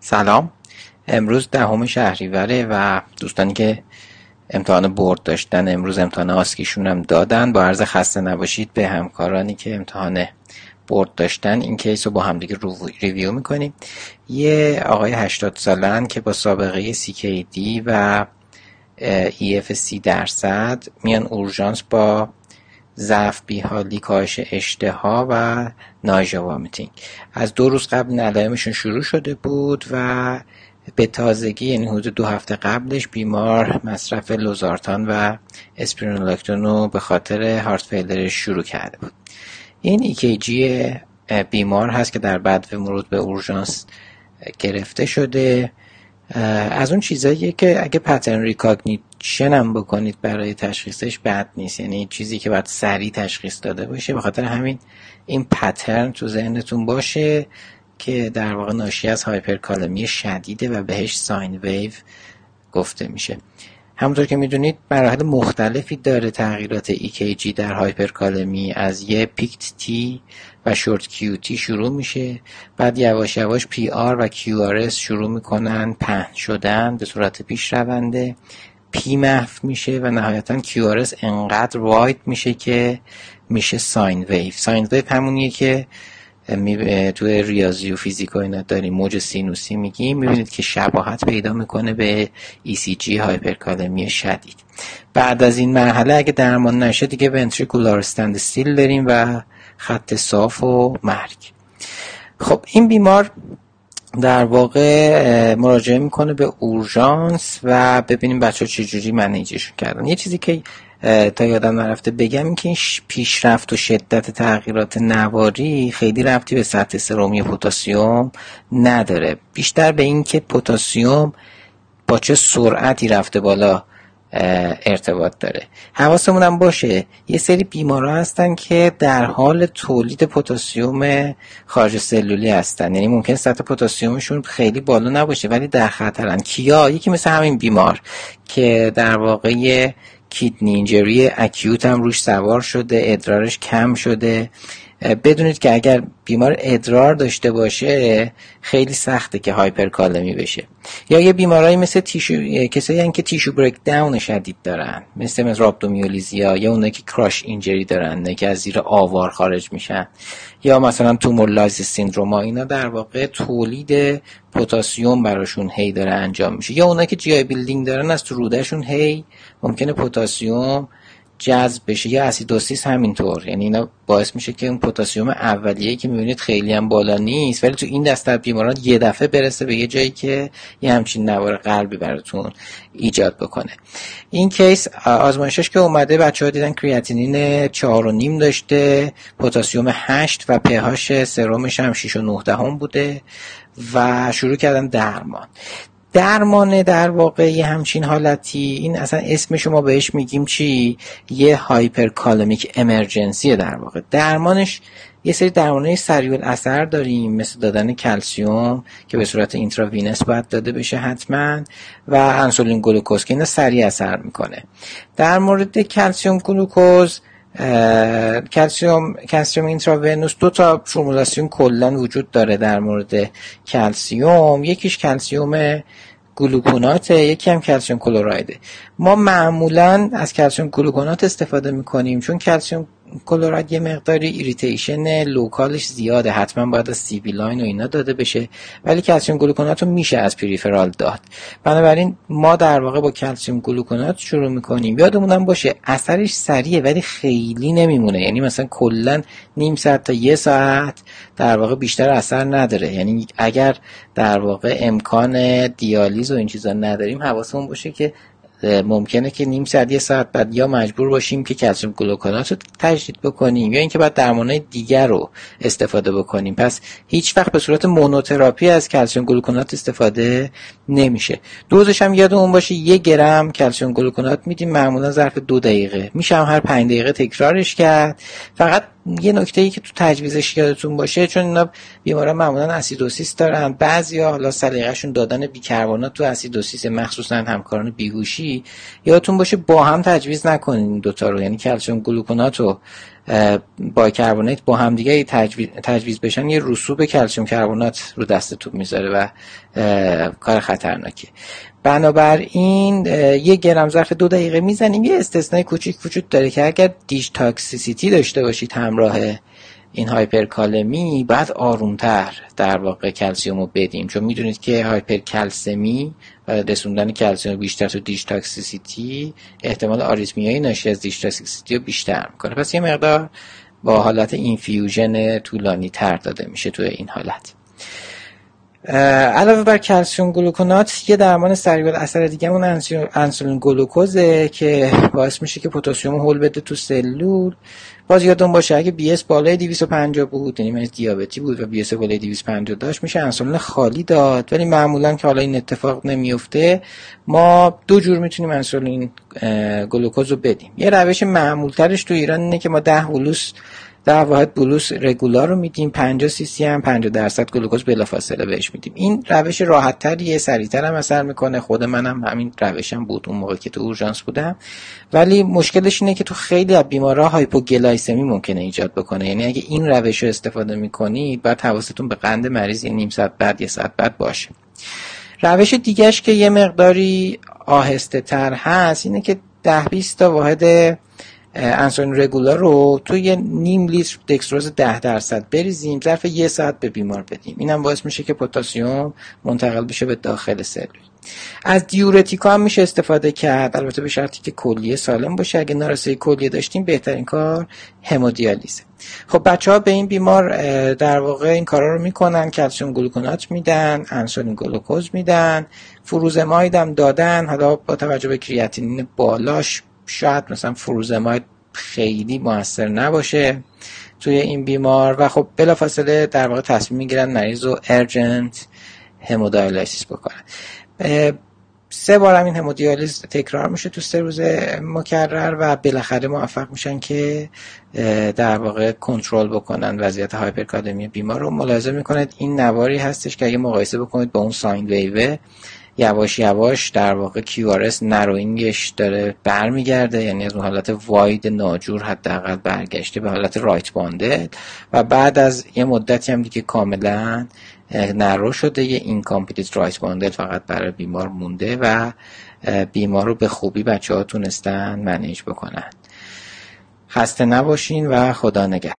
سلام. امروز دهم شهریوره و دوستانی که امتحان برد داشتن امروز امتحان آسکیشون هم دادن. با عرض خسته نباشید به همکارانی که امتحان برد داشتن این کیس رو با همدیگه ریویو می‌کنیم. یه آقای 80 سالن که با سابقه CKD و EFC درصد میان اورژانس با ضعف بیحالی کاهش اشتها و nausea vomiting از دو روز قبل علائمشون شروع شده بود و به تازگی یعنی حدود دو هفته قبلش بیمار مصرف لوزارتان و اسپرینولاکتون رو به خاطر heart failure ش شروع کرده بود. این ECG بیمار هست که در بعد ورود به اورژانس گرفته شده. از اون چیزاییه که اگه pattern recognition هم بکنید برای تشخیصش بد نیست. یعنی چیزی که باید سریع تشخیص داده باشه. به خاطر همین این pattern تو ذهنتون باشه که در واقع ناشی از hyperkalemی شدیده و بهش sine wave گفته میشه. همونطور که می‌دونید مراحل مختلفی داره تغییرات EKG در hyperkalemی. از یه peaked T و short QT شروع میشه. بعد یواش یواش PR و QR شروع می‌کنن. پهن شدن. به صورت پیش رونده P محو میشه و نهایتا R انقدر wide میشه که میشه sine wave sine wave همونیه که تو ریاضی و فیزیک و اینا موج سینوسی میگیم. می‌بینید که شباهت پیدا می‌کنه به ECG hyperkalemی شدید. بعد از این مرحله اگه درمان نشه دیگه ventricular standstill داریم و خط صاف و مرگ. خب این بیمار در واقع مراجعه می‌کنه به اورژانس و ببینیم بچه ها چجوری manage شون کردن. یه چیزی که تا یادم نرفته بگم این که این پیشرفت و شدت تغییرات نواری خیلی رفتی به سطح سرومی پوتاسیوم نداره. بیشتر به این که پوتاسیوم با چه سرعتی رفته بالا ارتباط داره. حواسمون هم باشه یه سری بیمارا هستن که در حال تولید پوتاسیوم خارج سلولی هستن. یعنی ممکن سطح پوتاسیومشون خیلی بالا نباشه ولی در خطرن. کیا؟ یکی مثل همین بیمار که در واقع kidney injury acute هم روش سوار شده ادرارش کم شده. بدونید که اگر بیمار ادرار داشته باشه خیلی سخته که هایپرکالمی بشه. یا یه بیمارایی مثل tissue کسایی که tissue breakdown شدید دارن مثل مثل رابدومیولیز یا یا اونایی که crush injury دارن نه که از زیر آوار خارج میشن یا مثلا tumor lysis syndrome ا اینا در واقع تولید پتاسیم براشون هی داره انجام میشه. یا اونایی که GI bleeding دارن از تو رودهشون هی ممکنه پتاسیم جذب بشه. یا acidosis همینطور. یعنی اینا باعث میشه که اون پتاسیم اولیه‌ای که می‌بینید خیلی هم بالا نیست ولی تو این دسته بیماران یه دفعه برسه به یه جایی که یه همچین نوار قلبی براتون ایجاد بکنه. این case آزمایشش که اومده بچه ها دیدن کریاتینین چهار و نیم داشته پتاسیم 8 و پهاش سرمش هم 6 و 9 دهم بوده و شروع کردن درمان. درمان در واقع یه همچین حالتی. این اصلا اسم شما بهش میگیم چی؟ یه hyperkalemic emergency در واقع. درمانش یه سری درمانهای سریع اثر داریم مثل دادن کلسیوم که به صورت intravenous باید داده بشه حتما و انسولین گلوکوز که اینا سریع اثر می‌کنه. در مورد کلسیوم گلوکوز کلسیوم کلسیوم intravenous دو تا فرمولاسیون کلا وجود داره در مورد کلسیوم. یکیش کلسیوم گلوکونات یکی هم کلسیوم chloride ه ما معمولا از کلسیوم گلوکونات استفاده می‌کنیم چون کلسیوم chloride یه مقداری irritation local ش زیاده. حتما باید از CV line و اینا داده بشه. ولی کلسیوم گلوکونات رو میشه از peripheral داد. بنابراین ما در واقع با کلسیوم گلوکونات شروع می‌کنیم. یادمونم باشه اثرش سریعه ولی خیلی نمیمونه. یعنی مثلا کلا نیم ساعت تا یه ساعت در واقع بیشتر اثر نداره. یعنی اگر در واقع امکان دیالیز و این چیزا نداریم حواسمون باشه که ممکنه که نیم ساعت یه ساعت بعد یا مجبور باشیم که کلسیم گلوکونات رو تجدید بکنیم یا اینکه بعد درمانهای دیگر رو استفاده بکنیم. پس هیچ وقت به صورت مونوتراپی از کلسیم گلوکونات استفاده نمیشه. دوزش هم یادمون باشه یه گرم کلسیم گلوکونات میدیم معمولا ظرف دو دقیقه. میشه هم هر پنج دقیقه تکرارش کرد. فقط یه نکته ای که تو تجویزش یادتون باشه چون اینا بیمارا معمولا acidosis دارن. بعضیا حالا سلیقه‌شون دادن بیکربنات تو acidosis مخصوصا همکاران بیهوشی. یادتون باشه با هم تجویز نکنین دوتا رو یعنی کلسیم گلوکونات با بیکربنات با همدیگه تجویز بشن یه رسوب کلسیم کربونات رو دستتون می‌ذاره و کار خطرناکه بنابراین یه گرم ظرف دو دقیقه می‌زنیم یه استثنای کوچیک وجود داره که اگر dig toxicity داشته باشید همراه این هایپرکالمی بعد آرومتر در واقع کلسیوم رو بدیم. چون می‌دونید که هایپرکلسمی و رسوندن کلسیوم بیشتر تو dig toxicity احتمال آریتمیایی ناشی از dig toxicity رو بیشتر می‌کنه. پس یه مقدار با حالت infusion طولانی تر داده میشه تو این حالت. علاوه بر کلسیوم گلوکونات یه درمان سریع اثر دیگه اون انسولین گلوکوزه که باعث میشه که پتاسیم هول بده تو سلول. باز یادتون باشه اگه BS بالای 250 بود یعنی مریض دیابتی بود و BS بالای 250 داشت میشه انسولین خالی داد. ولی معمولا که حالا این اتفاق نمیفته ما دو جور می‌تونیم انسولین گلوکوز رو بدیم. یه روش معمولترش تو ایران اینه که ما 10 bolus در واحد bolus regular رو میدیم. 50 سی سی هم 50 درصد گلوکوز بلافاصله بهش میدیم. این روش راحت تریه سریعتر هم اثر می‌کنه. خود منم هم همین روشم بود اون موقع که تو اورژانس بودم. ولی مشکلش اینه که تو خیلی از بیمارا هایپوگلایسمی ممکنه ایجاد بکنه. یعنی اگه این روش رو استفاده می‌کنید بعد حواستون به قند مریض یه نیم ساعت بعد یه ساعت بعد باشه. روش دیگهش که یه مقداری آهسته تر هست اینه که ده 20 تا واحد انسولین رگولار رو توی نیم لیتر دکستروز ده درصد بریزیم ظرف یه ساعت به بیمار بدیم. اینم باعث میشه که پتاسیم منتقل بشه به داخل سلول از دیورتیکا هم میشه استفاده کرد. البته به شرطی که کلیه سالم باشه. اگه نارسایی کلیه داشتیم بهترین کار همودیالیزه. خب بچه ها به این بیمار در واقع این کارا رو می‌کنن. کلسیوم گلوکونات میدن انسولین گلوکوز میدن فروزماید هم دادن. حالا با توجه به کریاتینین بالاش شاید مثلا فروزماید خیلی موثر نباشه توی این بیمار و خب بلافاصله در واقع تصمیم می‌گیرن مریض رو ارجنت همودایالیسیس بکنن. سه بار هم این همودیالیز تکرار میشه تو سه روز مکرر و بالاخره موفق میشن که در واقع کنترل بکنن وضعیت هایپرکالمی بیمار رو. ملاحظه می‌کنید این نواری هستش که اگه مقایسه بکنید با اون ساین ویوه یواش یواش در واقع QRS نروینگش داره برمیگرده یعنی از اون حالت واید ناجور حداقل برگشته به حالت رایت بانده و بعد از یه مدتی هم دیگه کاملا narrow شده یه incomplete right bundle فقط برای بیمار مونده و بیمار رو به خوبی بچه ها تونستن manage بکنن. خسته نباشین و خدا نگه